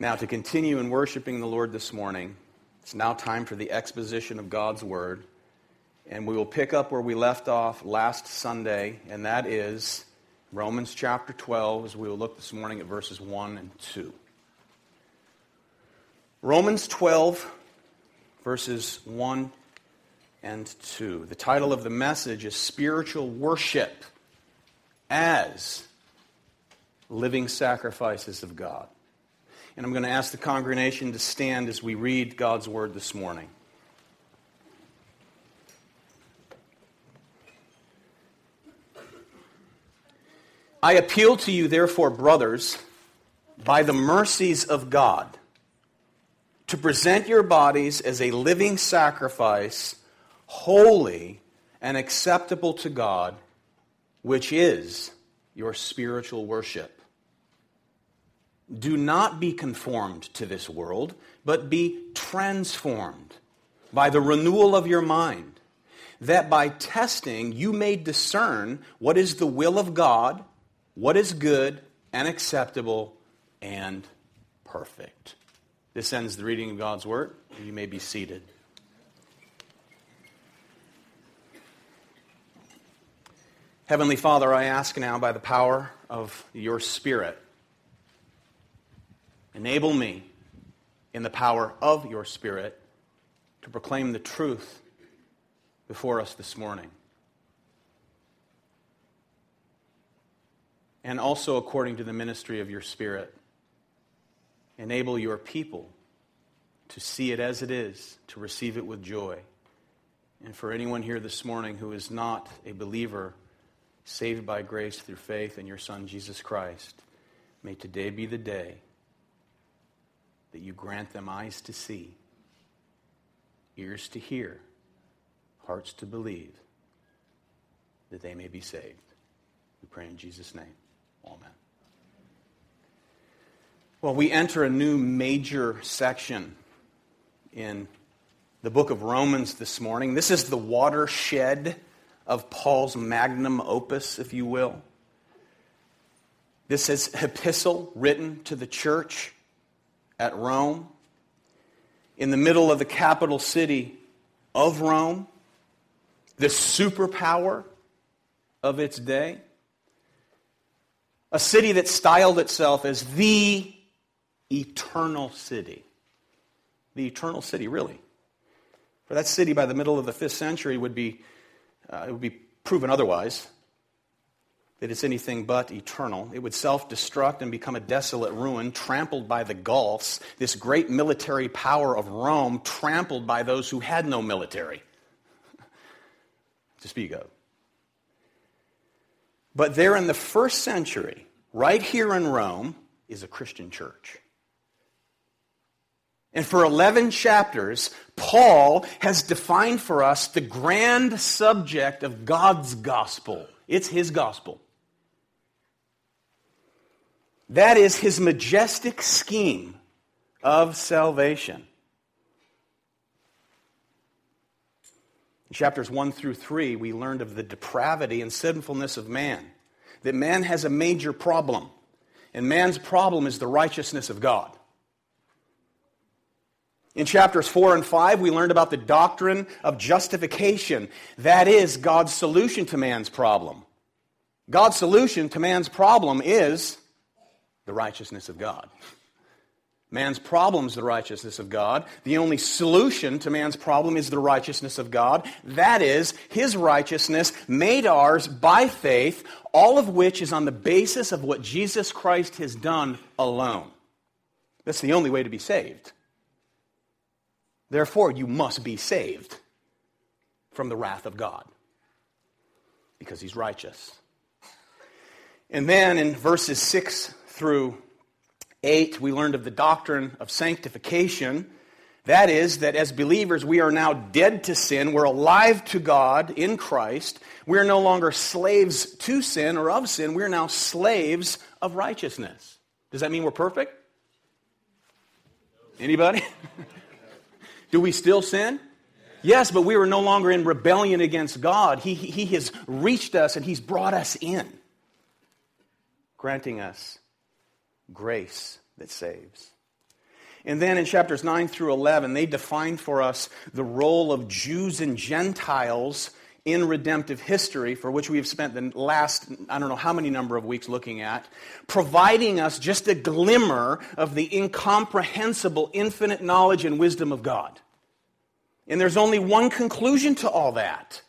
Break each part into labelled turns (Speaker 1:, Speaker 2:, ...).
Speaker 1: Now, to continue in worshiping the Lord this morning, it's now time for the exposition of God's Word. And we will pick up where we left off last Sunday, and that is Romans chapter 12, as we will look this morning at verses 1 and 2. Romans 12, verses 1 and 2. The title of the message is Spiritual Worship as Living Sacrifices of God. And I'm going to ask the congregation to stand as we read God's Word this morning. I appeal to you, therefore, brothers, by the mercies of God, to present your bodies as a living sacrifice, holy and acceptable to God, which is your spiritual worship. Do not be conformed to this world, but be transformed by the renewal of your mind, that by testing you may discern what is the will of God what is good and acceptable and perfect. This ends the reading of God's Word. You may be seated. Heavenly Father, I ask now by the power of your Spirit, enable me in the power of your Spirit to proclaim the truth before us this morning. and also according to the ministry of your Spirit. Enable your people to see it as it is, to receive it with joy. And for anyone here this morning who is not a believer, saved by grace through faith in your Son, Jesus Christ, may today be the day that you grant them eyes to see, ears to hear, hearts to believe, that they may be saved. We pray in Jesus' name. Amen. Well, we enter a new major section in the book of Romans this morning. This is the watershed of Paul's magnum opus, if you will. This is epistle written to the church at Rome, in the middle of the capital city of Rome, the superpower of its day a city that styled itself as the eternal city. The eternal city, really. For that city by the middle of the fifth century would be, uh, it would be proven otherwise that it's anything but eternal. It would self destruct and become a desolate ruin, trampled by the Gauls, this great military power of Rome, trampled by those who had no military to speak of. But there in the first century, right here in Rome, is a Christian church. And for 11 chapters, Paul has defined for us the grand subject of God's gospel. It's his gospel. That is his majestic scheme of salvation. In chapters 1 through 3, we learned of the depravity and sinfulness of man, that man has a major problem, and man's problem is the righteousness of God. In chapters 4 and 5, we learned about the doctrine of justification. That is God's solution to man's problem. God's solution to man's problem is the righteousness of God. Man's problem is the righteousness of God. The only solution to man's problem is the righteousness of God. That is, his righteousness made ours by faith, all of which is on the basis of what Jesus Christ has done alone. That's the only way to be saved. Therefore, you must be saved from the wrath of God because he's righteous. And then in verses 6 through 8, we learned of the doctrine of sanctification. That is, that as believers, we are now dead to sin. We're alive to God in Christ. We are no longer slaves to sin or of sin. We are now slaves of righteousness. Does that mean we're perfect? Anybody? Do we still sin? Yes, but we are no longer in rebellion against God. He, he has reached us and He's brought us in, granting us grace that saves. And then in chapters 9 through 11, they define for us the role of Jews and Gentiles in redemptive history, for which we have spent the last, I don't know how many number of weeks looking at, providing us just a glimmer of the incomprehensible, infinite knowledge and wisdom of God. And there's only one conclusion to all that.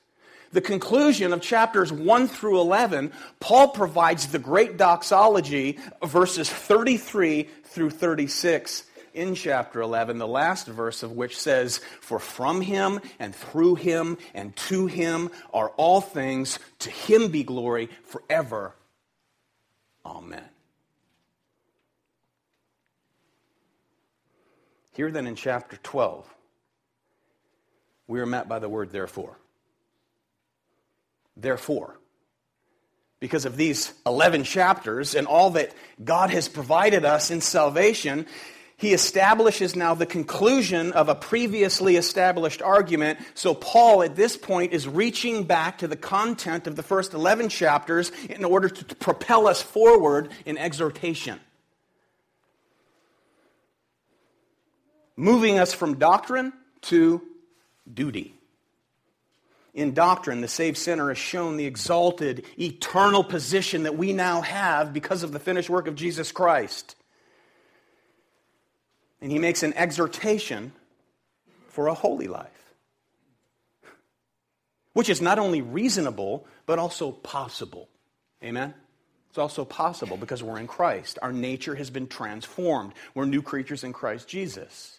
Speaker 1: The conclusion of chapters 1 through 11, Paul provides the great doxology, verses 33 through 36 in chapter 11, the last verse of which says, For from him and through him and to him are all things, to him be glory forever. Amen. Here then in chapter 12, we are met by the word therefore. Therefore because of these 11 chapters and all that God has provided us in salvation, he establishes now the conclusion of a previously established argument. So, Paul at this point is reaching back to the content of the first 11 chapters in order to propel us forward in exhortation. Moving us from doctrine to duty. In doctrine, the saved sinner is shown the exalted, eternal position that we now have because of the finished work of Jesus Christ. And he makes an exhortation for a holy life, which is not only reasonable, but also possible. Amen? It's also possible because we're in Christ. Our nature has been transformed. We're new creatures in Christ Jesus.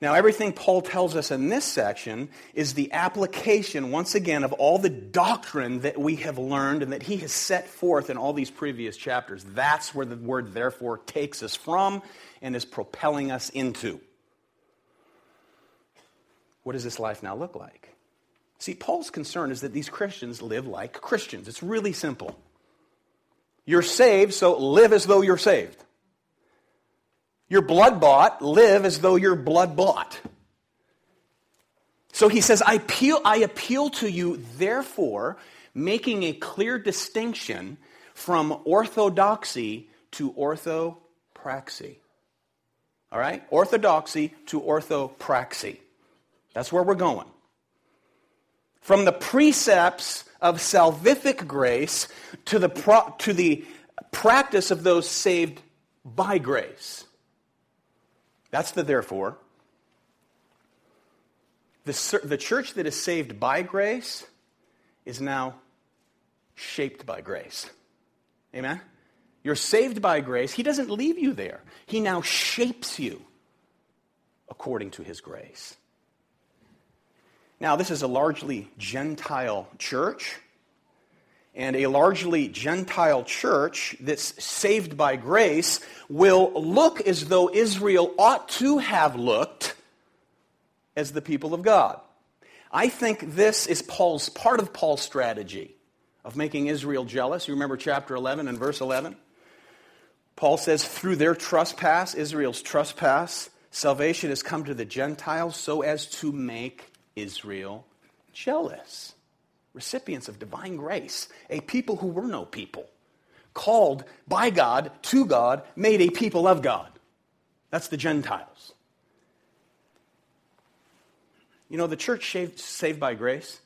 Speaker 1: Now, everything Paul tells us in this section is the application, once again, of all the doctrine that we have learned and that he has set forth in all these previous chapters. That's where the word therefore takes us from and is propelling us into. What does this life now look like? See, Paul's concern is that these Christians live like Christians. It's really simple. You're saved, so live as though you're saved. You're blood bought, live as though you're blood bought. So he says, I appeal, I appeal to you, therefore, making a clear distinction from orthodoxy to orthopraxy. All right? Orthodoxy to orthopraxy. That's where we're going. From the precepts of salvific grace to the, pro- to the practice of those saved by grace. That's the therefore. The, the church that is saved by grace is now shaped by grace. Amen? You're saved by grace. He doesn't leave you there, He now shapes you according to His grace. Now, this is a largely Gentile church. And a largely Gentile church that's saved by grace will look as though Israel ought to have looked as the people of God. I think this is Paul's part of Paul's strategy of making Israel jealous. You remember chapter 11 and verse 11? Paul says, through their trespass, Israel's trespass, salvation has come to the Gentiles so as to make Israel jealous. Recipients of divine grace, a people who were no people, called by God to God, made a people of God. That's the Gentiles. You know, the church saved, saved by grace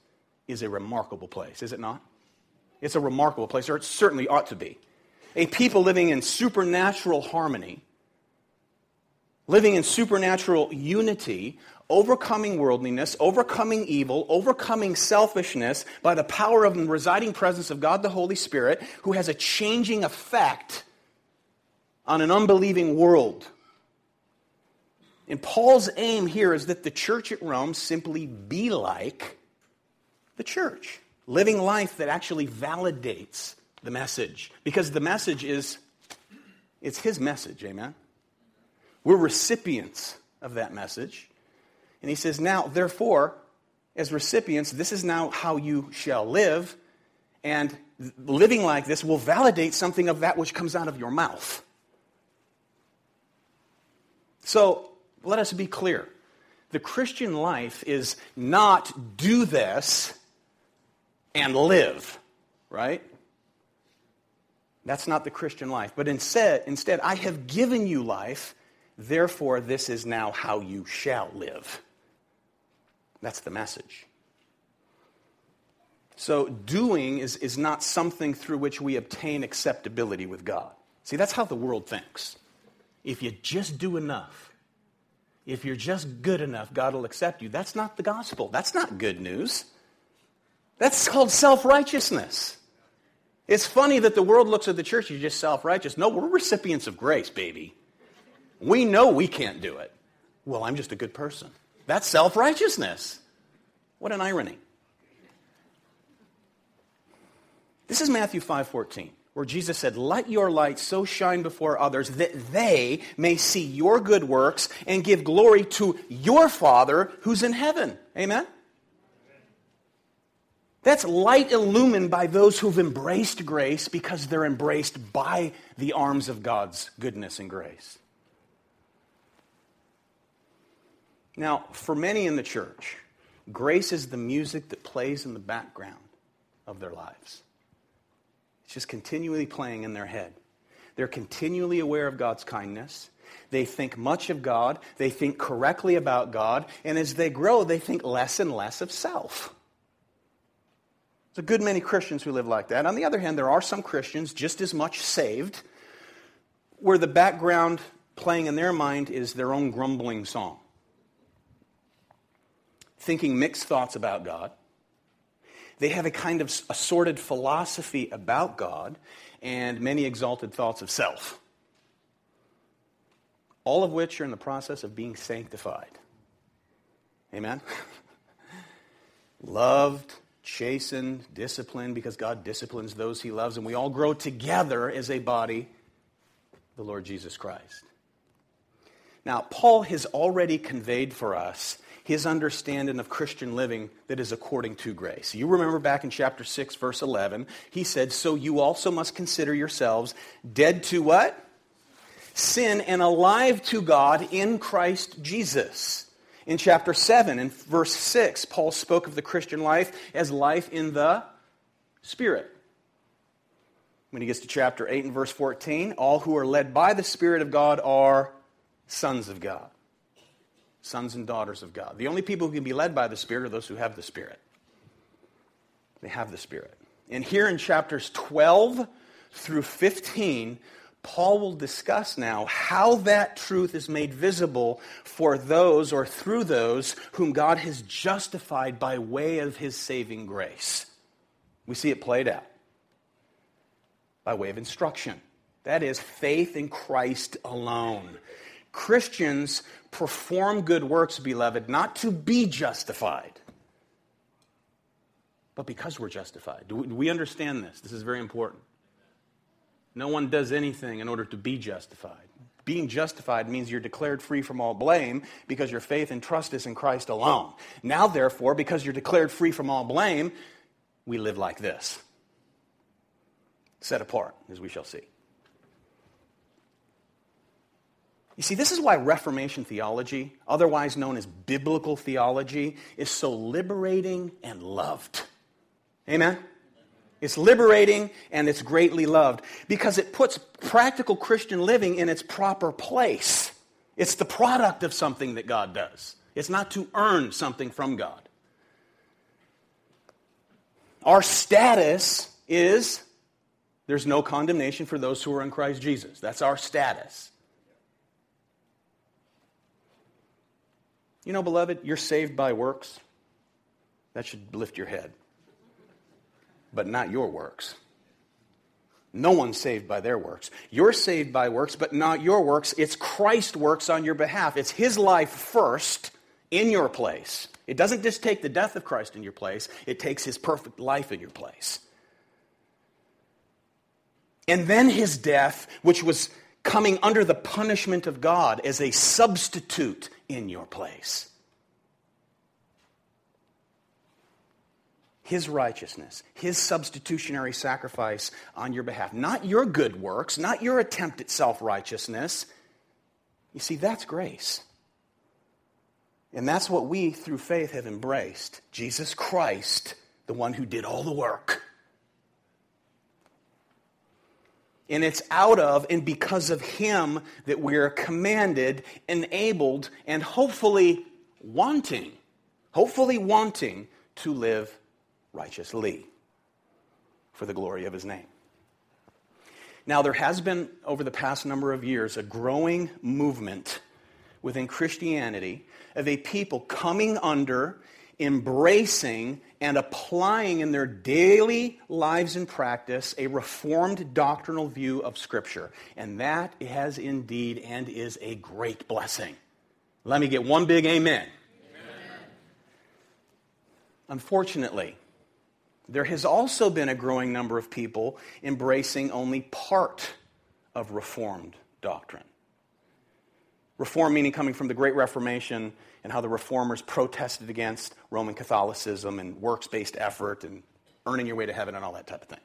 Speaker 1: is a remarkable place, is it not? It's a remarkable place, or it certainly ought to be a people living in supernatural harmony, living in supernatural unity, overcoming worldliness, overcoming evil, overcoming selfishness by the power of the residing presence of God the Holy Spirit, who has a changing effect on an unbelieving world. And Paul's aim here is that the church at Rome simply be like the church, living life that actually validates the message. Because the message is, it's his message, amen? We're recipients of that message. And he says, now, therefore, as recipients, this is now how you shall live. And living like this will validate something of that which comes out of your mouth. So let us be clear. The Christian life is not do this and live, right? That's not the Christian life. But instead, instead, I have given you life. Therefore, this is now how you shall live. That's the message. So, doing is, is not something through which we obtain acceptability with God. See, that's how the world thinks. If you just do enough, if you're just good enough, God will accept you. That's not the gospel. That's not good news. That's called self righteousness. It's funny that the world looks at the church as just self righteous. No, we're recipients of grace, baby. We know we can't do it. Well, I'm just a good person. That's self righteousness. What an irony. This is Matthew 5:14, where Jesus said, "Let your light so shine before others that they may see your good works and give glory to your Father who's in heaven." Amen. That's light illumined by those who've embraced grace because they're embraced by the arms of God's goodness and grace. Now, for many in the church, grace is the music that plays in the background of their lives. It's just continually playing in their head. They're continually aware of God's kindness. They think much of God. They think correctly about God. And as they grow, they think less and less of self. There's a good many Christians who live like that. On the other hand, there are some Christians just as much saved where the background playing in their mind is their own grumbling song. Thinking mixed thoughts about God. They have a kind of assorted philosophy about God and many exalted thoughts of self. All of which are in the process of being sanctified. Amen? Loved, chastened, disciplined, because God disciplines those he loves, and we all grow together as a body, the Lord Jesus Christ. Now, Paul has already conveyed for us his understanding of Christian living that is according to grace. You remember back in chapter 6, verse 11, he said, So you also must consider yourselves dead to what? Sin and alive to God in Christ Jesus. In chapter 7 in verse 6, Paul spoke of the Christian life as life in the Spirit. When he gets to chapter 8 and verse 14, all who are led by the Spirit of God are sons of God. Sons and daughters of God. The only people who can be led by the Spirit are those who have the Spirit. They have the Spirit. And here in chapters 12 through 15, Paul will discuss now how that truth is made visible for those or through those whom God has justified by way of his saving grace. We see it played out by way of instruction. That is, faith in Christ alone. Christians perform good works, beloved, not to be justified, but because we're justified. Do we understand this? This is very important. No one does anything in order to be justified. Being justified means you're declared free from all blame because your faith and trust is in Christ alone. Now, therefore, because you're declared free from all blame, we live like this set apart, as we shall see. You see, this is why Reformation theology, otherwise known as biblical theology, is so liberating and loved. Amen? It's liberating and it's greatly loved because it puts practical Christian living in its proper place. It's the product of something that God does, it's not to earn something from God. Our status is there's no condemnation for those who are in Christ Jesus. That's our status. You know, beloved, you're saved by works. That should lift your head but not your works. No one's saved by their works. You're saved by works, but not your works. It's Christ works on your behalf. It's His life first in your place. It doesn't just take the death of Christ in your place, it takes His perfect life in your place. And then His death, which was coming under the punishment of God as a substitute in your place. his righteousness, his substitutionary sacrifice on your behalf. Not your good works, not your attempt at self righteousness. You see, that's grace. And that's what we, through faith, have embraced Jesus Christ, the one who did all the work. And it's out of and because of Him that we are commanded, enabled, and hopefully wanting, hopefully wanting to live righteously for the glory of His name. Now, there has been, over the past number of years, a growing movement within Christianity of a people coming under, embracing, and applying in their daily lives and practice a reformed doctrinal view of Scripture. And that has indeed and is a great blessing. Let me get one big amen. amen. Unfortunately, there has also been a growing number of people embracing only part of Reformed doctrine. Reform meaning coming from the Great Reformation and how the reformers protested against Roman Catholicism and works based effort and earning your way to heaven and all that type of thing.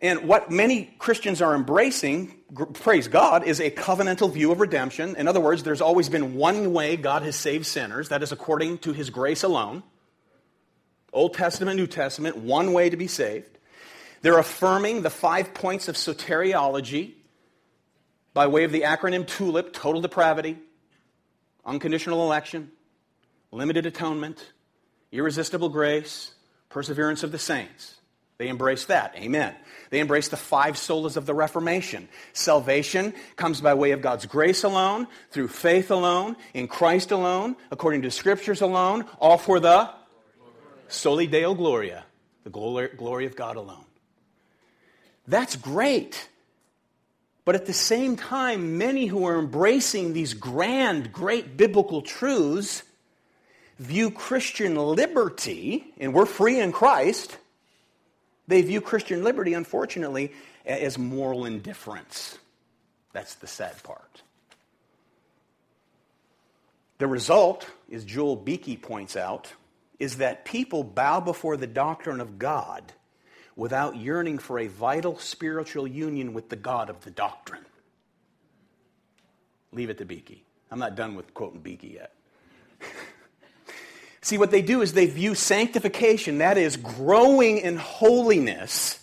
Speaker 1: And what many Christians are embracing, praise God, is a covenantal view of redemption. In other words, there's always been one way God has saved sinners, that is according to his grace alone. Old Testament, New Testament, one way to be saved. They're affirming the five points of soteriology by way of the acronym TULIP total depravity, unconditional election, limited atonement, irresistible grace, perseverance of the saints. They embrace that. Amen. They embrace the five solas of the Reformation. Salvation comes by way of God's grace alone, through faith alone, in Christ alone, according to scriptures alone, all for the soli deo gloria, the glory of God alone. That's great. But at the same time, many who are embracing these grand, great biblical truths view Christian liberty, and we're free in Christ, they view Christian liberty, unfortunately, as moral indifference. That's the sad part. The result, as Joel Beeke points out, is that people bow before the doctrine of God without yearning for a vital spiritual union with the God of the doctrine. Leave it to Beeke. I'm not done with quoting Beeke yet. See, what they do is they view sanctification, that is, growing in holiness,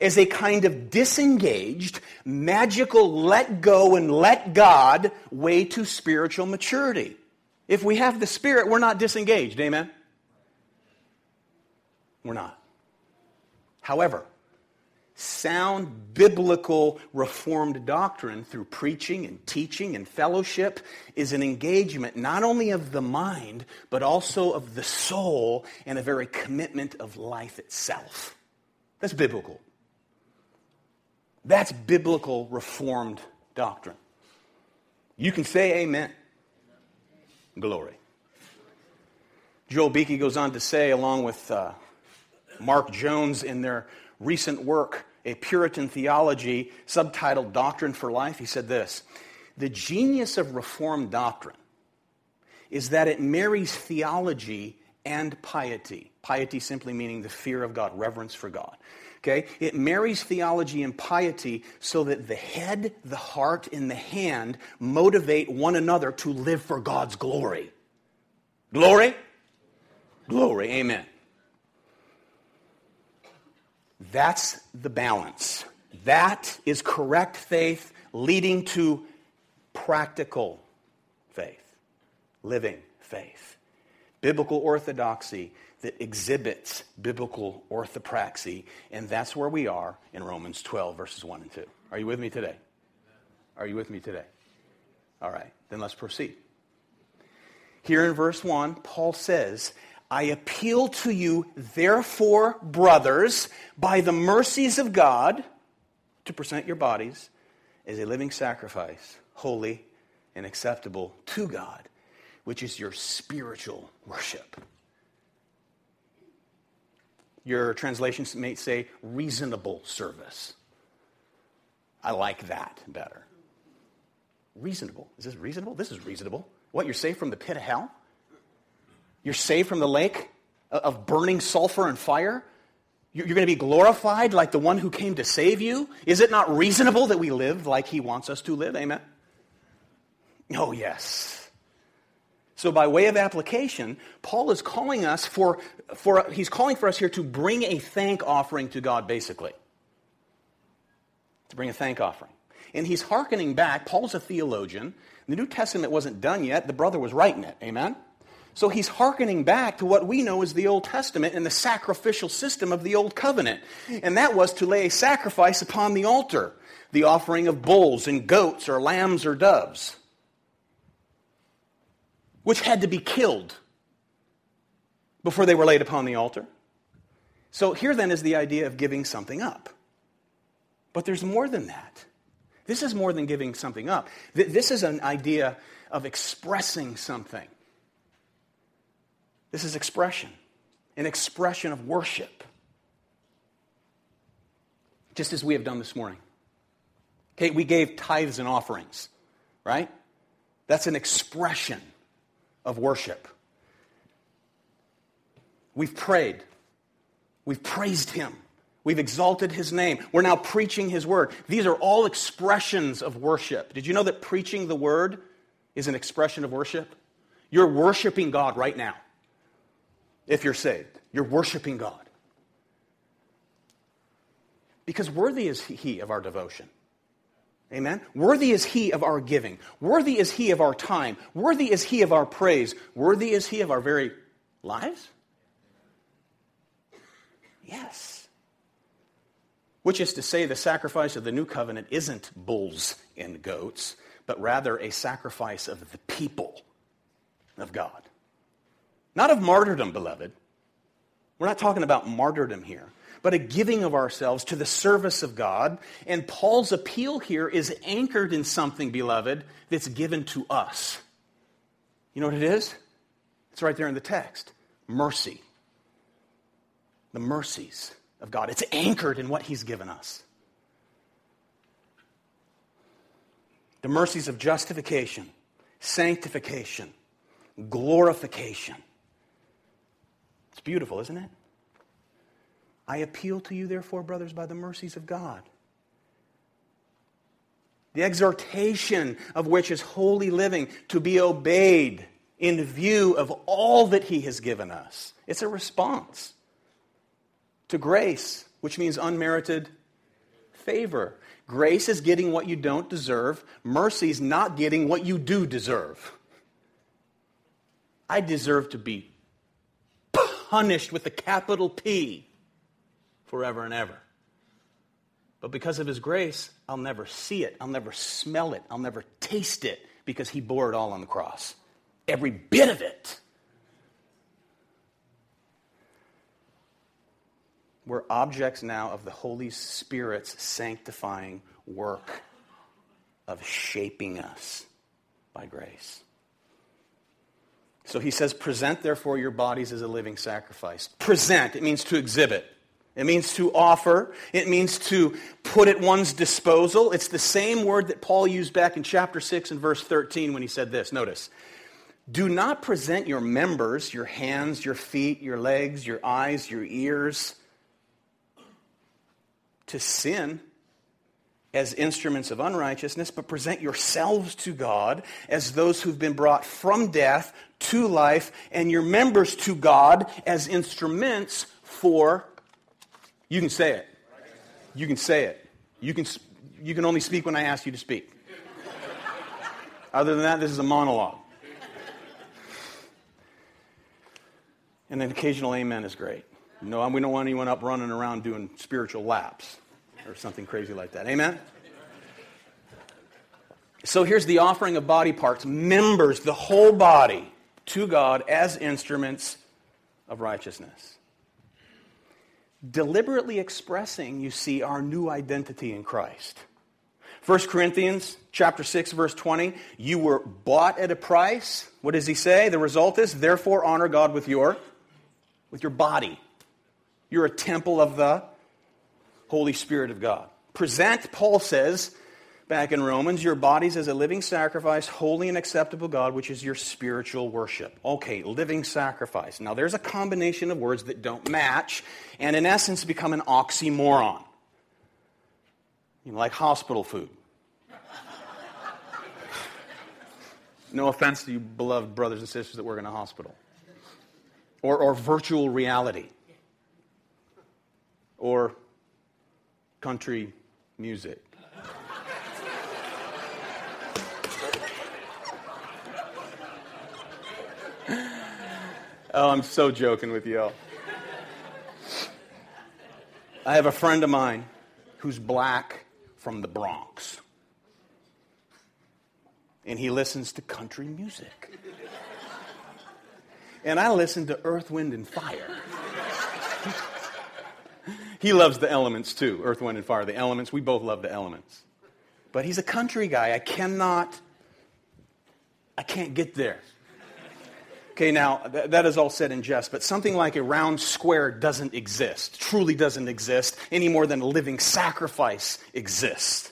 Speaker 1: as a kind of disengaged, magical, let go and let God way to spiritual maturity. If we have the Spirit, we're not disengaged. Amen? We're not. However, sound biblical reformed doctrine through preaching and teaching and fellowship is an engagement not only of the mind, but also of the soul and a very commitment of life itself. That's biblical. That's biblical reformed doctrine. You can say amen. Glory. Joel Beeke goes on to say, along with uh, Mark Jones in their recent work, A Puritan Theology, subtitled Doctrine for Life. He said this The genius of Reformed doctrine is that it marries theology and piety. Piety simply meaning the fear of God, reverence for God. Okay? It marries theology and piety so that the head, the heart, and the hand motivate one another to live for God's glory. Glory? Glory. Amen. That's the balance. That is correct faith leading to practical faith, living faith. Biblical orthodoxy that exhibits biblical orthopraxy, and that's where we are in Romans 12, verses 1 and 2. Are you with me today? Are you with me today? All right, then let's proceed. Here in verse 1, Paul says, I appeal to you, therefore, brothers, by the mercies of God, to present your bodies as a living sacrifice, holy and acceptable to God, which is your spiritual worship. Your translations may say reasonable service. I like that better. Reasonable. Is this reasonable? This is reasonable. What, you're saved from the pit of hell? You're saved from the lake of burning sulfur and fire. You're going to be glorified like the one who came to save you. Is it not reasonable that we live like he wants us to live? Amen? Oh, yes. So, by way of application, Paul is calling us for, for he's calling for us here to bring a thank offering to God, basically. to bring a thank offering. And he's hearkening back. Paul's a theologian. The New Testament wasn't done yet. The brother was writing it. Amen? So he's hearkening back to what we know as the Old Testament and the sacrificial system of the Old Covenant. And that was to lay a sacrifice upon the altar, the offering of bulls and goats or lambs or doves, which had to be killed before they were laid upon the altar. So here then is the idea of giving something up. But there's more than that. This is more than giving something up. This is an idea of expressing something. This is expression, an expression of worship, just as we have done this morning. Okay, we gave tithes and offerings, right? That's an expression of worship. We've prayed. We've praised him. We've exalted his name. We're now preaching his word. These are all expressions of worship. Did you know that preaching the word is an expression of worship? You're worshiping God right now. If you're saved, you're worshiping God. Because worthy is he of our devotion. Amen? Worthy is he of our giving. Worthy is he of our time. Worthy is he of our praise. Worthy is he of our very lives? Yes. Which is to say, the sacrifice of the new covenant isn't bulls and goats, but rather a sacrifice of the people of God. Not of martyrdom, beloved. We're not talking about martyrdom here, but a giving of ourselves to the service of God. And Paul's appeal here is anchored in something, beloved, that's given to us. You know what it is? It's right there in the text mercy the mercies of God. It's anchored in what He's given us. The mercies of justification, sanctification, glorification. It's beautiful, isn't it? I appeal to you, therefore, brothers, by the mercies of God. The exhortation of which is holy living to be obeyed in view of all that He has given us. It's a response to grace, which means unmerited favor. Grace is getting what you don't deserve, mercy is not getting what you do deserve. I deserve to be punished with a capital P forever and ever. But because of his grace, I'll never see it, I'll never smell it, I'll never taste it because he bore it all on the cross. Every bit of it. We're objects now of the Holy Spirit's sanctifying work of shaping us by grace. So he says, Present therefore your bodies as a living sacrifice. Present, it means to exhibit. It means to offer. It means to put at one's disposal. It's the same word that Paul used back in chapter 6 and verse 13 when he said this. Notice. Do not present your members, your hands, your feet, your legs, your eyes, your ears to sin as instruments of unrighteousness, but present yourselves to God as those who've been brought from death to life, and your members to God as instruments for. You can say it. You can say it. You can, you can only speak when I ask you to speak. Other than that, this is a monologue. And an occasional amen is great. No, we don't want anyone up running around doing spiritual laps or something crazy like that. Amen? So here's the offering of body parts, members, the whole body, to God as instruments of righteousness. Deliberately expressing, you see, our new identity in Christ. 1 Corinthians chapter 6 verse 20, you were bought at a price. What does he say? The result is therefore honor God with your with your body. You're a temple of the Holy Spirit of God. Present, Paul says back in Romans, your bodies as a living sacrifice, holy and acceptable God, which is your spiritual worship. Okay, living sacrifice. Now there's a combination of words that don't match and in essence become an oxymoron. You know, like hospital food. no offense to you beloved brothers and sisters that work in a hospital or, or virtual reality, or country music. oh, I'm so joking with y'all. I have a friend of mine who's black from the Bronx. And he listens to country music. And I listen to Earth, Wind, and Fire he loves the elements too Earth, Wind, and Fire. The elements, we both love the elements. But he's a country guy. I cannot, I can't get there. Okay, now, th- that is all said in jest, but something like a round square doesn't exist, truly doesn't exist, any more than a living sacrifice exists.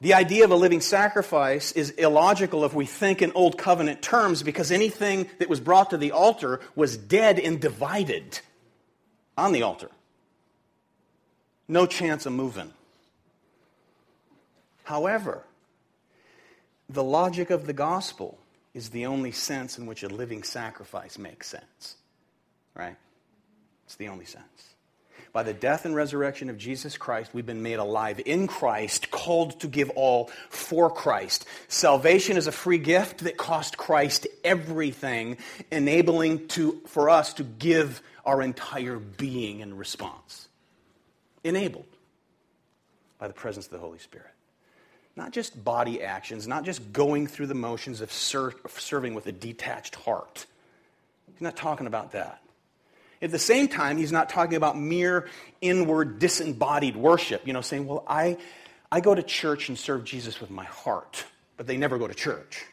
Speaker 1: The idea of a living sacrifice is illogical if we think in Old Covenant terms because anything that was brought to the altar was dead and divided on the altar. No chance of moving. However, the logic of the gospel is the only sense in which a living sacrifice makes sense. Right? It's the only sense. By the death and resurrection of Jesus Christ, we've been made alive in Christ, called to give all for Christ. Salvation is a free gift that cost Christ everything, enabling to, for us to give our entire being in response. Enabled by the presence of the Holy Spirit not just body actions, not just going through the motions of, ser- of serving with a detached heart. He's not talking about that. At the same time, he's not talking about mere inward, disembodied worship, you know, saying, well, I, I go to church and serve Jesus with my heart, but they never go to church.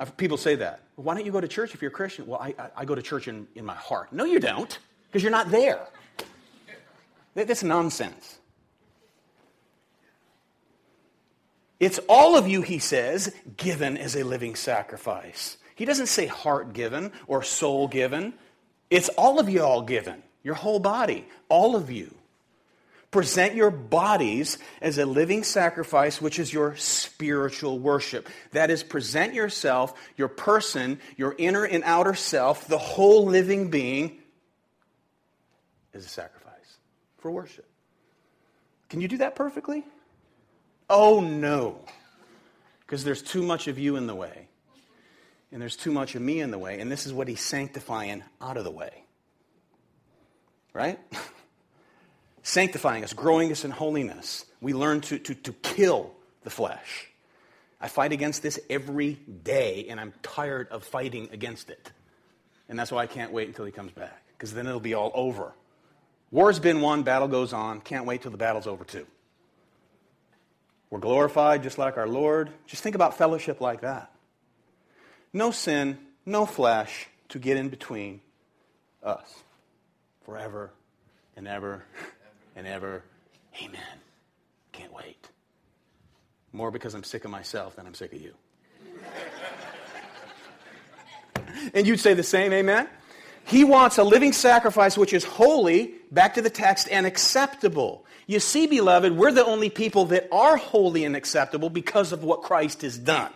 Speaker 1: I've, people say that. Why don't you go to church if you're a Christian? Well, I, I, I go to church in, in my heart. No, you don't, because you're not there. That, that's nonsense. It's all of you, he says, given as a living sacrifice. He doesn't say heart given or soul given. It's all of you all given, your whole body, all of you. Present your bodies as a living sacrifice, which is your spiritual worship. That is, present yourself, your person, your inner and outer self, the whole living being, as a sacrifice for worship. Can you do that perfectly? Oh no, because there's too much of you in the way. And there's too much of me in the way. And this is what he's sanctifying out of the way. Right? sanctifying us, growing us in holiness. We learn to, to, to kill the flesh. I fight against this every day, and I'm tired of fighting against it. And that's why I can't wait until he comes back, because then it'll be all over. War's been won, battle goes on. Can't wait till the battle's over, too. We're glorified just like our Lord. Just think about fellowship like that. No sin, no flesh to get in between us forever and ever and ever. Amen. Can't wait. More because I'm sick of myself than I'm sick of you. and you'd say the same, amen? He wants a living sacrifice which is holy, back to the text, and acceptable. You see, beloved, we're the only people that are holy and acceptable because of what Christ has done.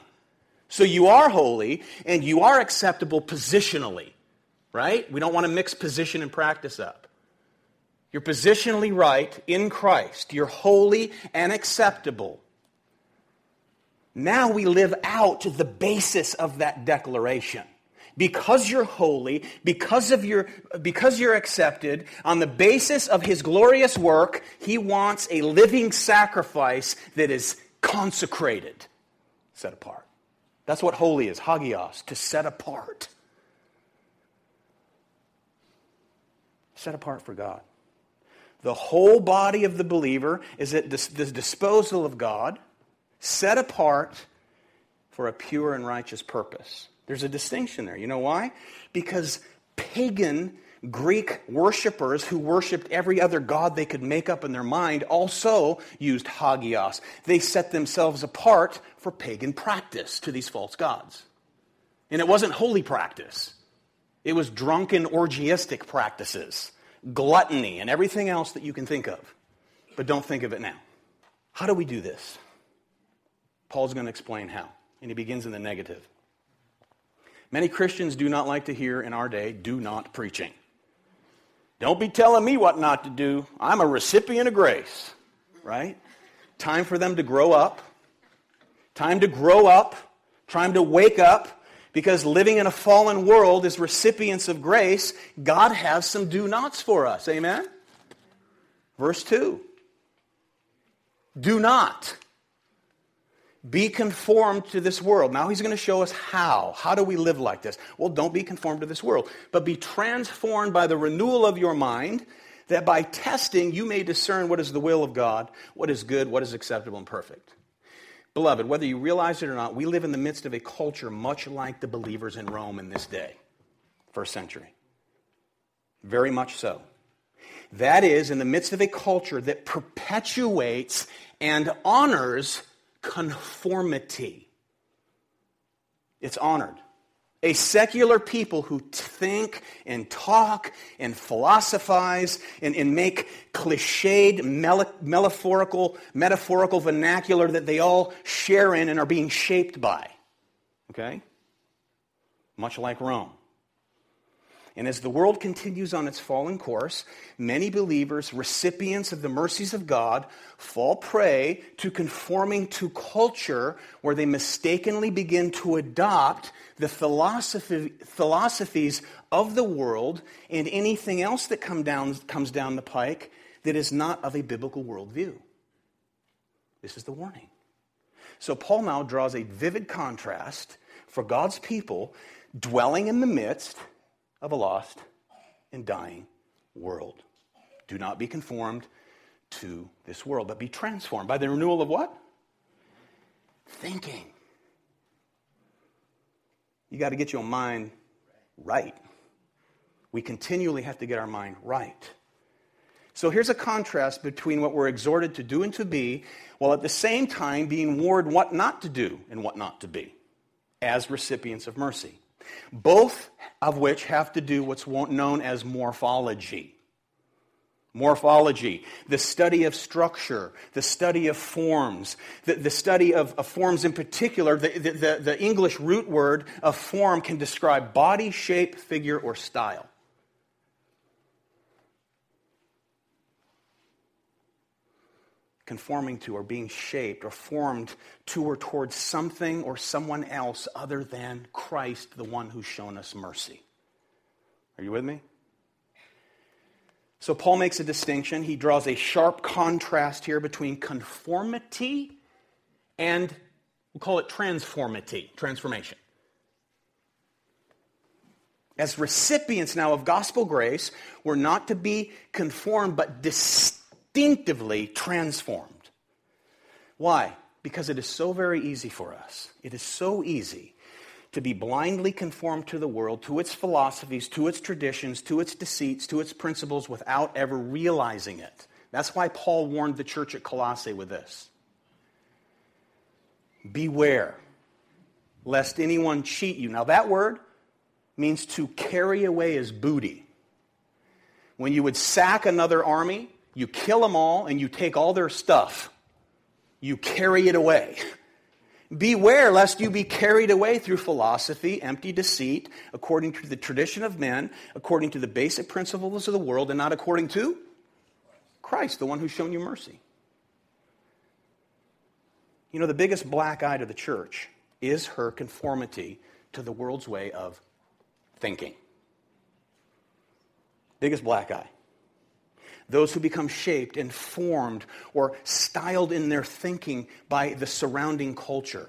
Speaker 1: So you are holy and you are acceptable positionally, right? We don't want to mix position and practice up. You're positionally right in Christ. You're holy and acceptable. Now we live out the basis of that declaration because you're holy, because of your because you're accepted, on the basis of his glorious work, he wants a living sacrifice that is consecrated, set apart. That's what holy is, hagios, to set apart. Set apart for God. The whole body of the believer is at the disposal of God, set apart for a pure and righteous purpose. There's a distinction there. You know why? Because pagan Greek worshippers who worshiped every other god they could make up in their mind also used hagios. They set themselves apart for pagan practice to these false gods. And it wasn't holy practice, it was drunken, orgiastic practices, gluttony, and everything else that you can think of. But don't think of it now. How do we do this? Paul's going to explain how, and he begins in the negative. Many Christians do not like to hear in our day, do not preaching. Don't be telling me what not to do. I'm a recipient of grace, right? Time for them to grow up. Time to grow up. Time to wake up. Because living in a fallen world as recipients of grace, God has some do nots for us. Amen? Verse 2 Do not be conformed to this world. Now he's going to show us how. How do we live like this? Well, don't be conformed to this world, but be transformed by the renewal of your mind, that by testing you may discern what is the will of God, what is good, what is acceptable and perfect. Beloved, whether you realize it or not, we live in the midst of a culture much like the believers in Rome in this day, first century. Very much so. That is, in the midst of a culture that perpetuates and honors conformity. It's honored. A secular people who think and talk and philosophize and, and make cliched, metaphorical, metaphorical vernacular that they all share in and are being shaped by. Okay? Much like Rome. And as the world continues on its fallen course, many believers, recipients of the mercies of God, fall prey to conforming to culture where they mistakenly begin to adopt the philosophy, philosophies of the world and anything else that come down, comes down the pike that is not of a biblical worldview. This is the warning. So Paul now draws a vivid contrast for God's people dwelling in the midst of a lost and dying world. Do not be conformed to this world, but be transformed by the renewal of what? Thinking. You got to get your mind right. We continually have to get our mind right. So here's a contrast between what we're exhorted to do and to be, while at the same time being warned what not to do and what not to be as recipients of mercy both of which have to do what's known as morphology. Morphology, the study of structure, the study of forms, the, the study of, of, forms in particular. The, the, the English root word of form can describe body, shape, figure, or style. Conforming to or being shaped or formed to or towards something or someone else other than Christ, the one who's shown us mercy. Are you with me? So, Paul makes a distinction. He draws a sharp contrast here between conformity and we'll call it transformity, transformation. As recipients now of gospel grace, we're not to be conformed but distinct instinctively transformed. Why? Because it is so very easy for us. It is so easy to be blindly conformed to the world, to its philosophies, to its traditions, to its deceits, to its principles without ever realizing it. That's why Paul warned the church at Colossae with this Beware lest anyone cheat you. Now, that word means to carry away as booty. When you would sack another army, you kill them all and you take all their stuff. You carry it away. Beware lest you be carried away through philosophy, empty deceit, according to the tradition of men, according to the basic principles of the world, and not according to Christ, the one who's shown you mercy. You know, the biggest black eye to the church is her conformity to the world's way of thinking. Biggest black eye those who become shaped and formed or styled in their thinking by the surrounding culture.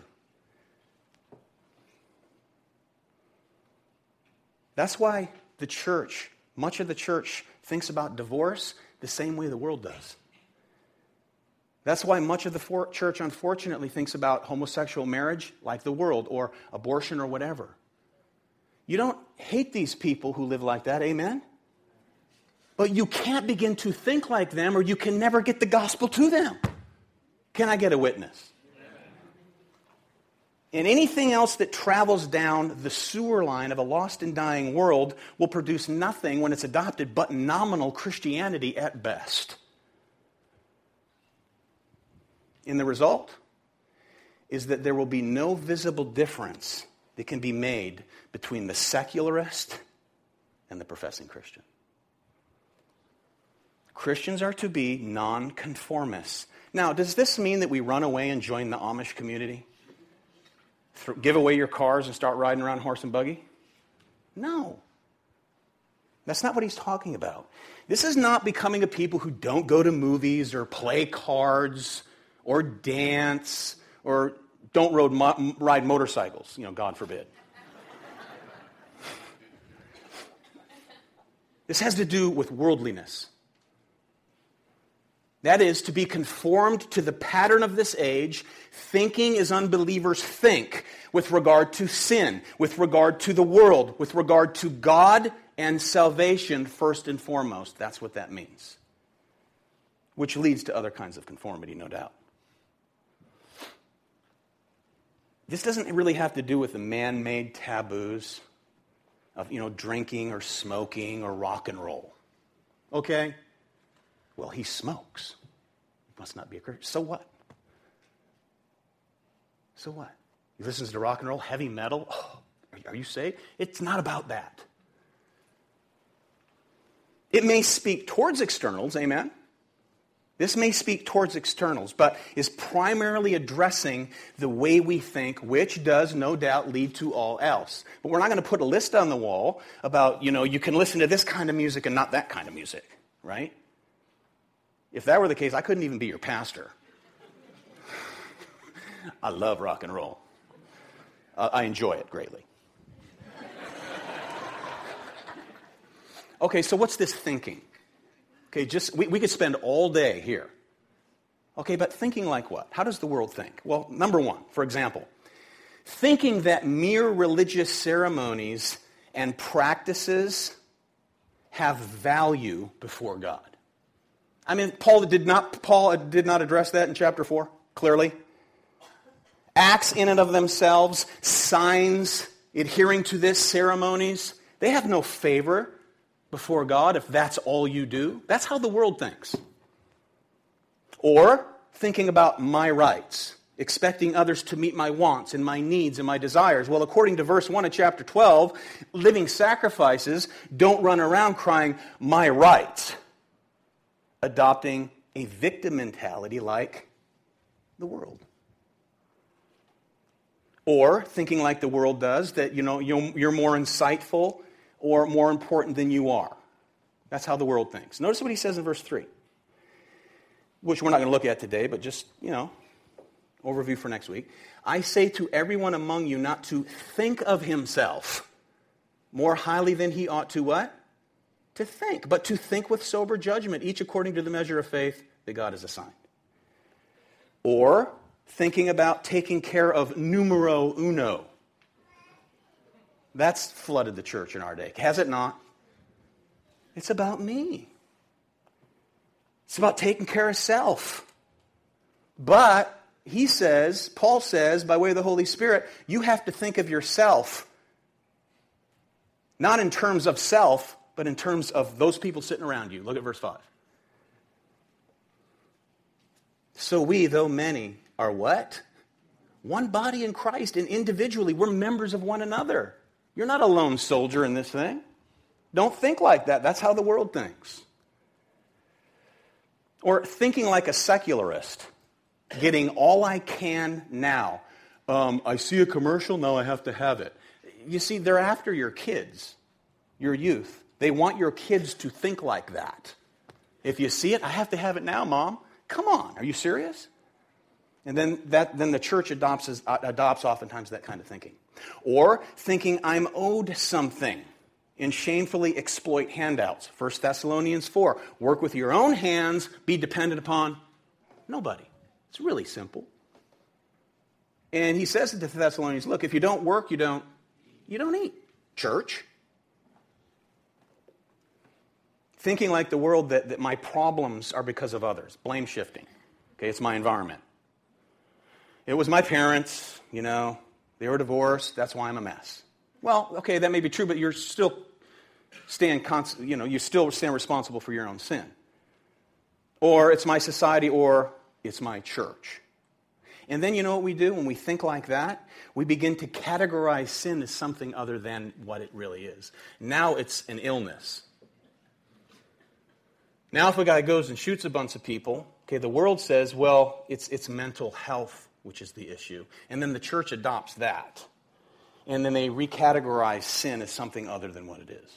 Speaker 1: That's why the church, much of the church, thinks about divorce the same way the world does. That's why much of the for- church, unfortunately, thinks about homosexual marriage like the world or abortion or whatever. You don't hate these people who live like that, amen? But you can't begin to think like them or you can never get the gospel to them. Can I get a witness? And anything else that travels down the sewer line of a lost and dying world will produce nothing when it's adopted but nominal Christianity at best. And the result is that there will be no visible difference that can be made between the secularist and the professing Christian. Christians are to be nonconformists. Now, does this mean that we run away and join the Amish community? th- give away your cars and start riding around horse and buggy? No. That's not what he's talking about. This is not becoming a people who don't go to movies or play cards or dance or don't road mo- ride motorcycles, you know, God forbid. this has to do with worldliness. That is, to be conformed to the pattern of this age, thinking as unbelievers think with regard to sin, with regard to the world, with regard to God and salvation first and foremost. That's what that means. Which leads to other kinds of conformity, no doubt. This doesn't really have to do with the man made taboos of, you know, drinking or smoking or rock and roll. Okay? Well, he smokes. Must not be a Christian. So what? So what? He listens to rock and roll, heavy metal. Oh, are you saved? It's not about that. It may speak towards externals, amen? This may speak towards externals, but is primarily addressing the way we think, which does no doubt lead to all else. But we're not going to put a list on the wall about, you know, you can listen to this kind of music and not that kind of music, right? If that were the case, I couldn't even be your pastor. I love rock and roll. Uh, I enjoy it greatly. Okay, so what's this thinking? Okay, just we, we could spend all day here. Okay, but thinking like what? How does the world think? Well, number one, for example, thinking that mere religious ceremonies and practices have value before God. I mean, Paul did not, Paul did not address that in chapter 4, clearly. Acts in and of themselves, signs adhering to this, ceremonies, they have no favor before God if that's all you do. That's how the world thinks. Or thinking about my rights, expecting others to meet my wants and my needs and my desires. Well, according to verse 1 of chapter 12, living sacrifices don't run around crying, my rights, adopting a victim mentality like the world. Or thinking like the world does, that you know, you're more insightful or more important than you are. That's how the world thinks. Notice what he says in verse 3, which we're not going to look at today, but just, you know, overview for next week. I say to everyone among you not to think of himself more highly than he ought to what? To think, but to think with sober judgment, each according to the measure of faith that God has assigned. Or thinking about taking care of numero uno, that's flooded the church in our day. Has it not? It's about me. It's about taking care of self. But he says, Paul says, by way of the Holy Spirit, you have to think of yourself not in terms of self, but in terms of those people sitting around you. Look at verse 5. So we, though many, are what? One body in Christ, and individually, we're members of one another. You're not a lone soldier in this thing. Don't think like that. That's how the world thinks. Or thinking like a secularist, getting all I can now. Um, I see a commercial, now I have to have it. You see, they're after your kids, your youth. They want your kids to think like that. If you see it, I have to have it now, mom. Come on, are you serious? And then, that, then the church adopts, uh, adopts oftentimes that kind of thinking. Or thinking I'm owed something and shamefully exploit handouts. 1 Thessalonians 4. Work with your own hands, be dependent upon nobody. It's really simple. And he says to the Thessalonians, look, if you don't work, you don't you don't eat. Church. Thinking like the world that, that my problems are because of others. Blame shifting. Okay, it's my environment. It was my parents, you know, they were divorced, that's why I'm a mess. Well, okay, that may be true, but you're still stand, you know, you still stand responsible for your own sin. Or it's my society, or it's my church. And then you know what we do when we think like that? We begin to categorize sin as something other than what it really is. Now it's an illness. Now, if a guy goes and shoots a bunch of people, okay, the world says, well, it's, it's mental health which is the issue. And then the church adopts that. And then they recategorize sin as something other than what it is.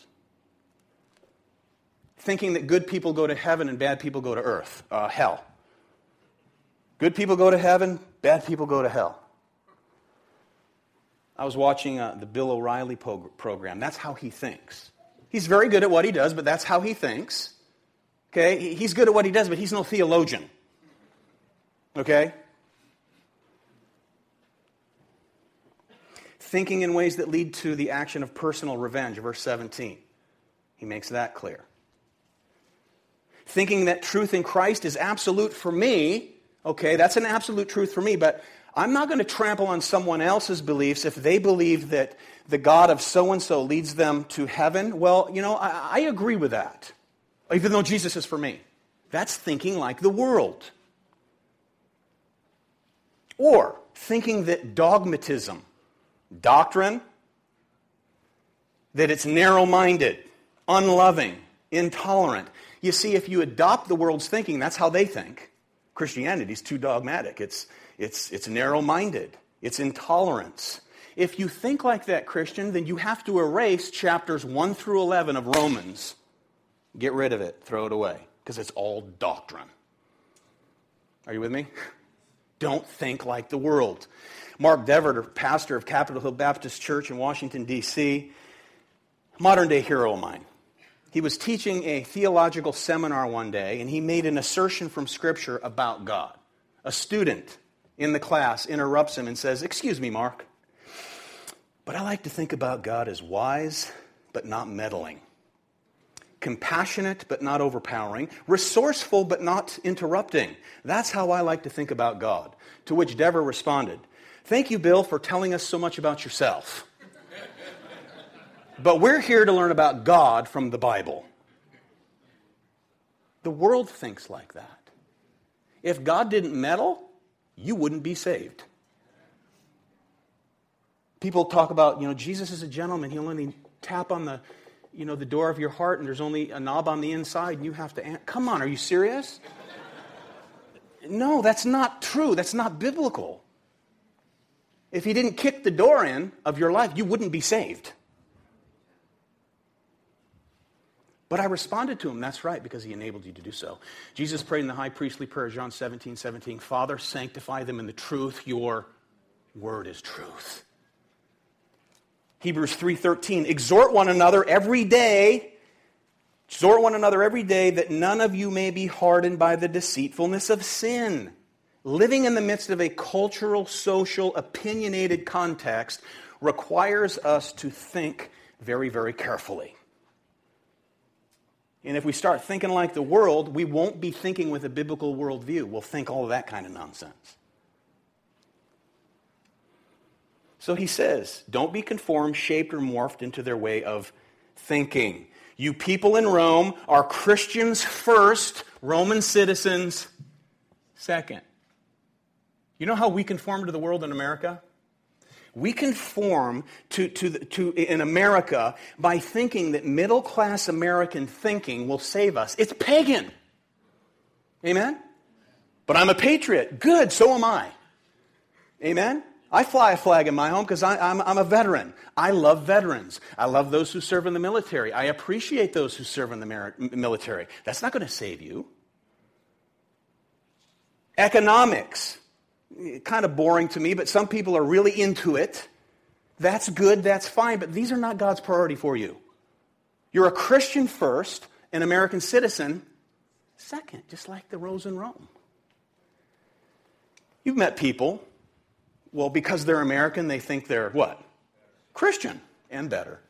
Speaker 1: Thinking that good people go to heaven and bad people go to earth, uh, hell. Good people go to heaven, bad people go to hell. I was watching uh, the Bill O'Reilly program. That's how he thinks. He's very good at what he does, but that's how he thinks. Okay? He's good at what he does, but he's no theologian. Okay? Thinking in ways that lead to the action of personal revenge, verse 17. He makes that clear. Thinking that truth in Christ is absolute for me, okay, that's an absolute truth for me, but I'm not going to trample on someone else's beliefs if they believe that the God of so and so leads them to heaven. Well, you know, I, I, agree with that, even though Jesus is for me. That's thinking like the world. Or thinking that dogmatism, doctrine, that it's narrow minded, unloving, intolerant. You see, if you adopt the world's thinking, that's how they think. Christianity is too dogmatic. It's, it's, it's narrow minded, it's intolerance. If you think like that, Christian, then you have to erase chapters 1 through 11 of Romans. Get rid of it, throw it away, because it's all doctrine. Are you with me? Don't think like the world. Mark Dever, pastor of Capitol Hill Baptist Church in Washington, D.C., modern day hero of mine. He was teaching a theological seminar one day, and he made an assertion from Scripture about God. A student in the class interrupts him and says, Excuse me, Mark, but I like to think about God as wise but not meddling, compassionate but not overpowering, resourceful but not interrupting. That's how I like to think about God. To which Dever responded, Thank you, Bill, for telling us so much about yourself. but we're here to learn about God from the Bible. The world thinks like that. If God didn't meddle, you wouldn't be saved. People talk about, you know, Jesus is a gentleman. He'll only tap on the, you know, the door of your heart and there's only a knob on the inside and you have to, come on, are you serious? no, that's not true. That's not biblical. If he didn't kick the door in of your life, you wouldn't be saved. But I responded to him, that's right, because he enabled you to do so. Jesus prayed in the high priestly prayer, John 17, 17, Father, sanctify them in the truth. Your word is truth. Hebrews 3:13 exhort one another every day exhort one another every day that none of you may be hardened by the deceitfulness of sin living in the midst of a cultural social opinionated context requires us to think very very carefully and if we start thinking like the world, we won't be thinking with a biblical worldview. We'll think all of that kind of nonsense. So he says, don't be conformed, shaped, or morphed into their way of thinking. You people in Rome are Christians first, Roman citizens second. You know how we conform to the world in America? We conform to, to, to, in America by thinking that middle class American thinking will save us. It's pagan. Amen? But I'm a patriot. Good, so am I. Amen? I fly a flag in my home because I'm, I'm a veteran. I love veterans. I love those who serve in the military. I appreciate those who serve in the military. That's not going to save you. Economics kind of boring to me, but some people are really into it. That's good, that's fine, but these are not God's priority for you. You're a Christian first, an American citizen second, just like the rose in Rome. You've met people, well, because they're American, they think they're what? Christian and better.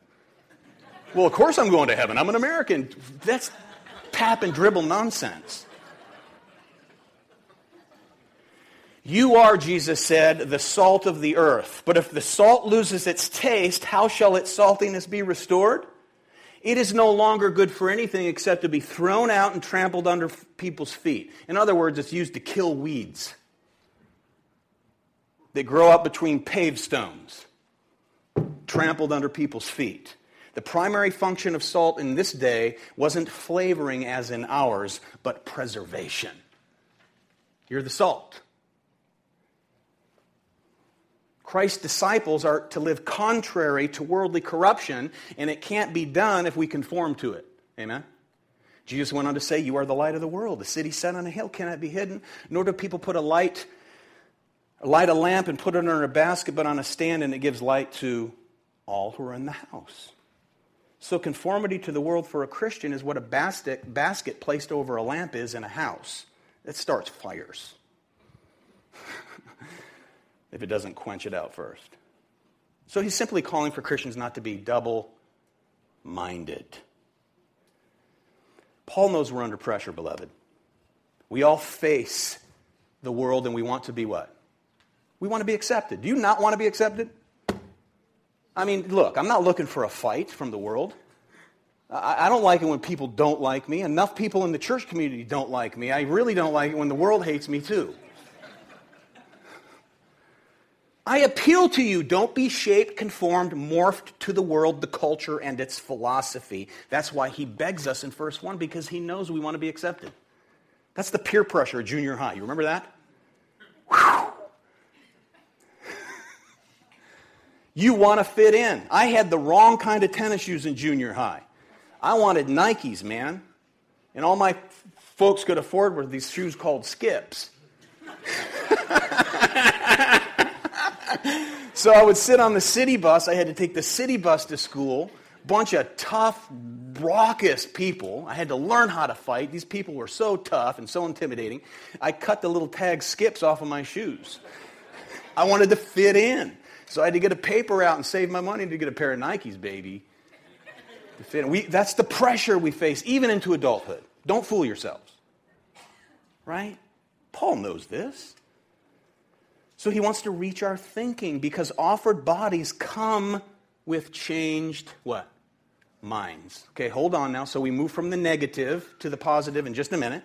Speaker 1: Well, of course I'm going to heaven. I'm an American. That's tap and dribble nonsense. You are, Jesus said, the salt of the earth. But if the salt loses its taste, how shall its saltiness be restored? It is no longer good for anything except to be thrown out and trampled under people's feet. In other words, it's used to kill weeds that grow up between paved stones, trampled under people's feet. The primary function of salt in this day wasn't flavoring as in ours, but preservation. You're the salt. Christ's disciples are to live contrary to worldly corruption, and it can't be done if we conform to it. Amen? Jesus went on to say, You are the light of the world. The city set on a hill cannot be hidden, nor do people put a light, light a lamp and put it under a basket, but on a stand, and it gives light to all who are in the house. So, conformity to the world for a Christian is what a basket, basket placed over a lamp is in a house. It starts fires if it doesn't quench it out first. So, he's simply calling for Christians not to be double minded. Paul knows we're under pressure, beloved. We all face the world and we want to be what? We want to be accepted. Do you not want to be accepted? I mean, look, I'm not looking for a fight from the world. I, don't like it when people don't like me. Enough people in the church community don't like me. I really don't like it when the world hates me too. I appeal to you, don't be shaped, conformed, morphed to the world, the culture, and its philosophy. That's why he begs us in verse 1 because he knows we want to be accepted. That's the peer pressure at junior high. You remember that? Whew. You want to fit in. I had the wrong kind of tennis shoes in junior high. I wanted Nikes, man. And all my folks could afford were these shoes called skips. so I would sit on the city bus. I had to take the city bus to school. Bunch of tough, raucous people. I had to learn how to fight. These people were so tough and so intimidating. I cut the little tag skips off of my shoes. I wanted to fit in. So I had to get a paper out and save my money to get a pair of Nikes, baby. We, that's the pressure we face, even into adulthood. Don't fool yourselves. Right? Paul knows this. So he wants to reach our thinking because offered bodies come with changed what? Minds. Okay, hold on now. So we move from the negative to the positive in just a minute.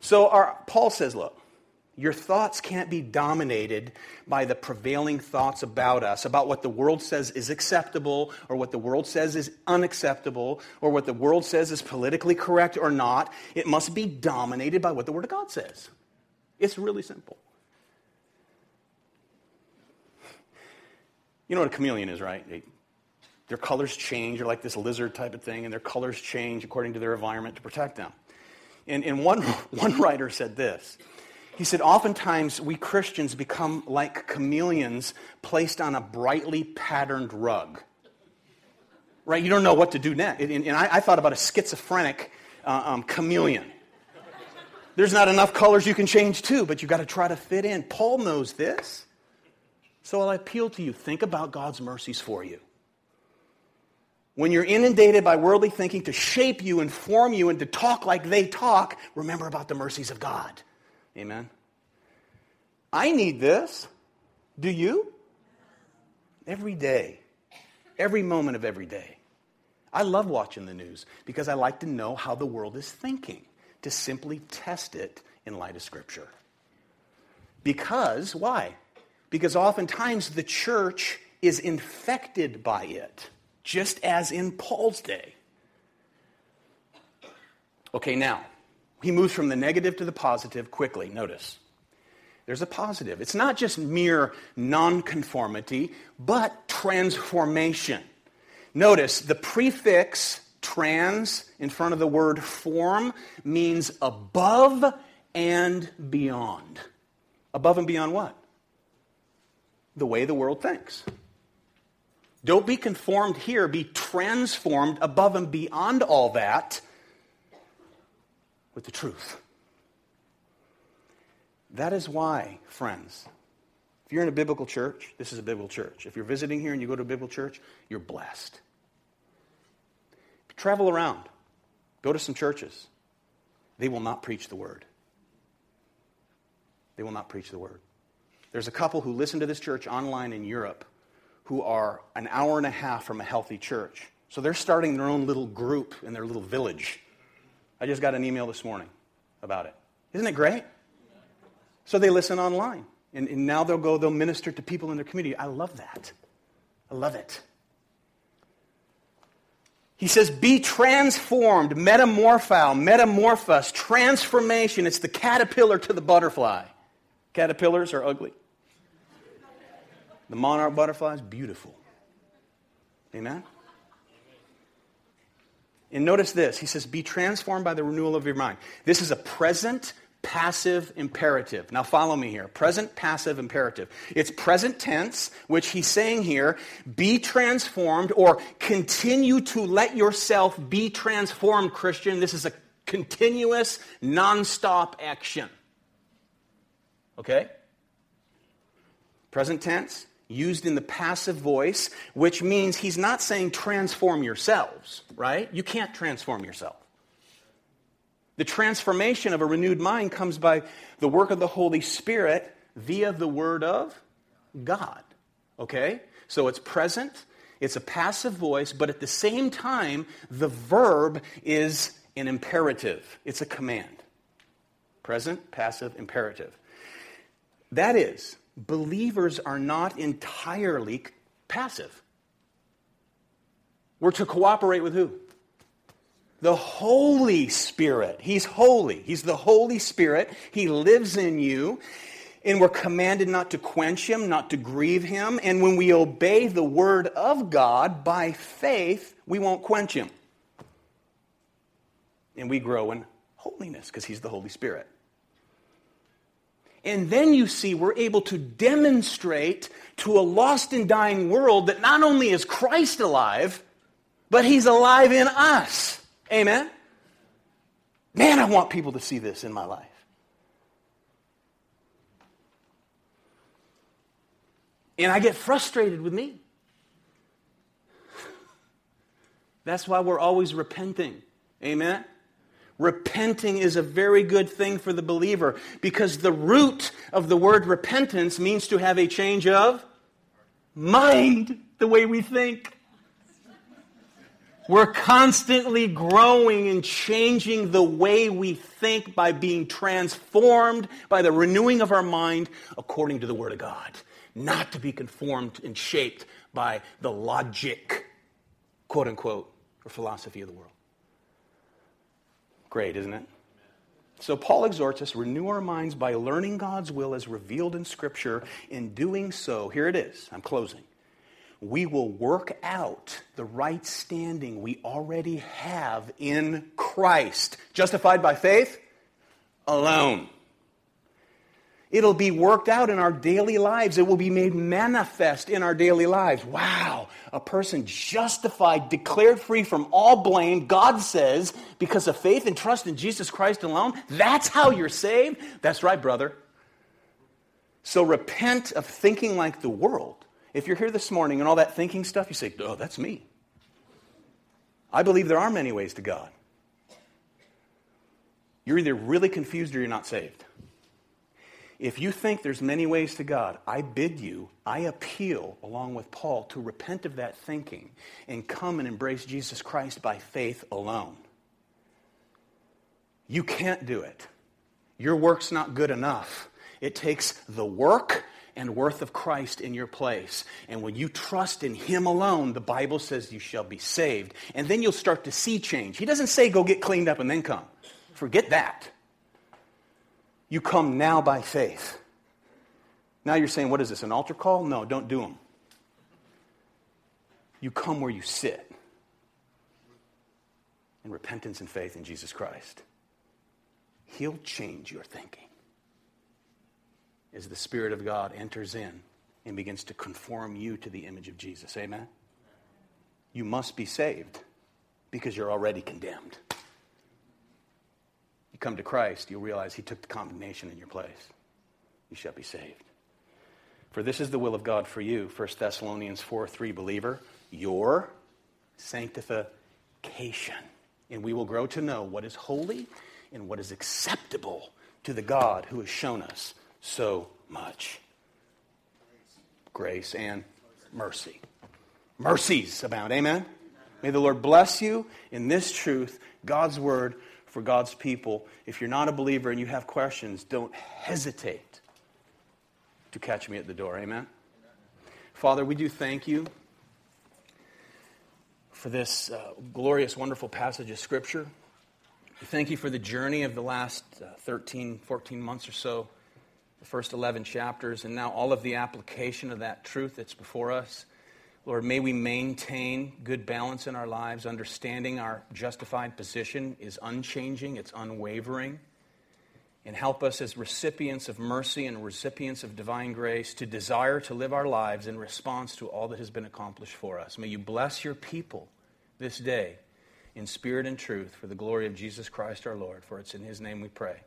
Speaker 1: So our, Paul says, look, your thoughts can't be dominated by the prevailing thoughts about us, about what the world says is acceptable, or what the world says is unacceptable, or what the world says is politically correct or not. It must be dominated by what the Word of God says. It's really simple. You know what a chameleon is, right? They, their colors change. They're like this lizard type of thing, and their colors change according to their environment to protect them. And, and one, one writer said this he said, Oftentimes we Christians become like chameleons placed on a brightly patterned rug. Right? You don't know what to do next. And, and I, thought about a schizophrenic uh, um, chameleon. There's not enough colors you can change to, but you've got to try to fit in. Paul knows this. So I'll appeal to you think about God's mercies for you. When you're inundated by worldly thinking to shape you, inform you, and to talk like they talk, remember about the mercies of God. Amen. I need this. Do you? Every day. Every moment of every day. I love watching the news because I like to know how the world is thinking, to simply test it in light of Scripture. Because, why? Because oftentimes the church is infected by it, just as in Paul's day. Okay, now, he moves from the negative to the positive quickly. Notice. There's a positive. It's not just mere nonconformity, but transformation. Notice the prefix trans in front of the word form means above and beyond. Above and beyond what? The way the world thinks. Don't be conformed here, be transformed above and beyond all that with the truth. That is why, friends, if you're in a biblical church, this is a biblical church. If you're visiting here and you go to a biblical church, you're blessed. Travel around, go to some churches. They will not preach the word. They will not preach the word. There's a couple who listen to this church online in Europe who are an hour and a half from a healthy church. So they're starting their own little group in their little village I just got an email this morning about it. Isn't it great? So they listen online. And, and, now they'll go, they'll minister to people in their community. I love that. I love it. He says, be transformed, metamorpho, metamorphos, transformation. It's the caterpillar to the butterfly. Caterpillars are ugly. The monarch butterfly is beautiful. Amen? And notice this. He says, Be transformed by the renewal of your mind. This is a present passive imperative. Now follow me here. Present passive imperative. It's present tense, which he's saying here, be transformed or continue to let yourself be transformed, Christian. This is a continuous, nonstop action. Okay? Present tense, used in the passive voice, which means he's not saying transform yourselves, right? You can't transform yourself. The transformation of a renewed mind comes by the work of the Holy Spirit via the Word of God. Okay? So it's present, it's a passive voice, but at the same time, the verb is an imperative, it's a command. Present, passive, imperative. That is, believers are not entirely passive. We're to cooperate with who? The Holy Spirit. He's holy. He's the Holy Spirit. He lives in you. And we're commanded not to quench him, not to grieve him. And when we obey the word of God by faith, we won't quench him. And we grow in holiness because he's the Holy Spirit. And then you see we're able to demonstrate to a lost and dying world that not only is Christ alive, but he's alive in us. Amen? Man, I want people to see this in my life. And I get frustrated with me. That's why we're always repenting. Amen? Repenting is a very good thing for the believer because the root of the word repentance means to have a change of mind, the way we think. We're constantly growing and changing the way we think by being transformed by the renewing of our mind according to the Word of God, not to be conformed and shaped by the logic, quote unquote, or philosophy of the world. Great, isn't it? So Paul exhorts us renew our minds by learning God's will as revealed in Scripture. In doing so, here it is. I'm closing we will work out the right standing we already have in Christ. Justified by faith alone. It'll be worked out in our daily lives. It will be made manifest in our daily lives. Wow, a person justified, declared free from all blame, God says, because of faith and trust in Jesus Christ alone. That's how you're saved. That's right, brother. So repent of thinking like the world if you're here this morning and all that thinking stuff, you say, oh, that's me. I believe there are many ways to God. You're either really confused or you're not saved. If you think there's many ways to God, I bid you, I appeal, along with Paul, to repent of that thinking and come and embrace Jesus Christ by faith alone. You can't do it. Your work's not good enough. It takes the work and worth of Christ in your place. And when you trust in Him alone, the Bible says you shall be saved. And then you'll start to see change. He doesn't say go get cleaned up and then come. Forget that. You come now by faith. Now you're saying, what is this, an altar call? No, don't do them. You come where you sit in repentance and faith in Jesus Christ. He'll change your thinking as the Spirit of God enters in and begins to conform you to the image of Jesus. Amen? You must be saved because you're already condemned. You come to Christ, you'll realize He took the condemnation in your place. You shall be saved. For this is the will of God for you, 1 Thessalonians 4 3, believer, your sanctification. And we will grow to know what is holy and what is acceptable to the God who has shown us so much grace and mercy. Mercies abound. Amen? May the Lord bless you in this truth, God's word for God's people. If you're not a believer and you have questions, don't hesitate to catch me at the door. Amen? Father, we do thank you for this uh, glorious, wonderful passage of Scripture. We thank you for the journey of the last uh, 13, 14 months or so the first 11 chapters, and now all of the application of that truth that's before us. Lord, may we maintain good balance in our lives, understanding our justified position is unchanging, it's unwavering. And help us as recipients of mercy and recipients of divine grace to desire to live our lives in response to all that has been accomplished for us. May you bless your people this day in spirit and truth for the glory of Jesus Christ our Lord. For it's in his name we pray.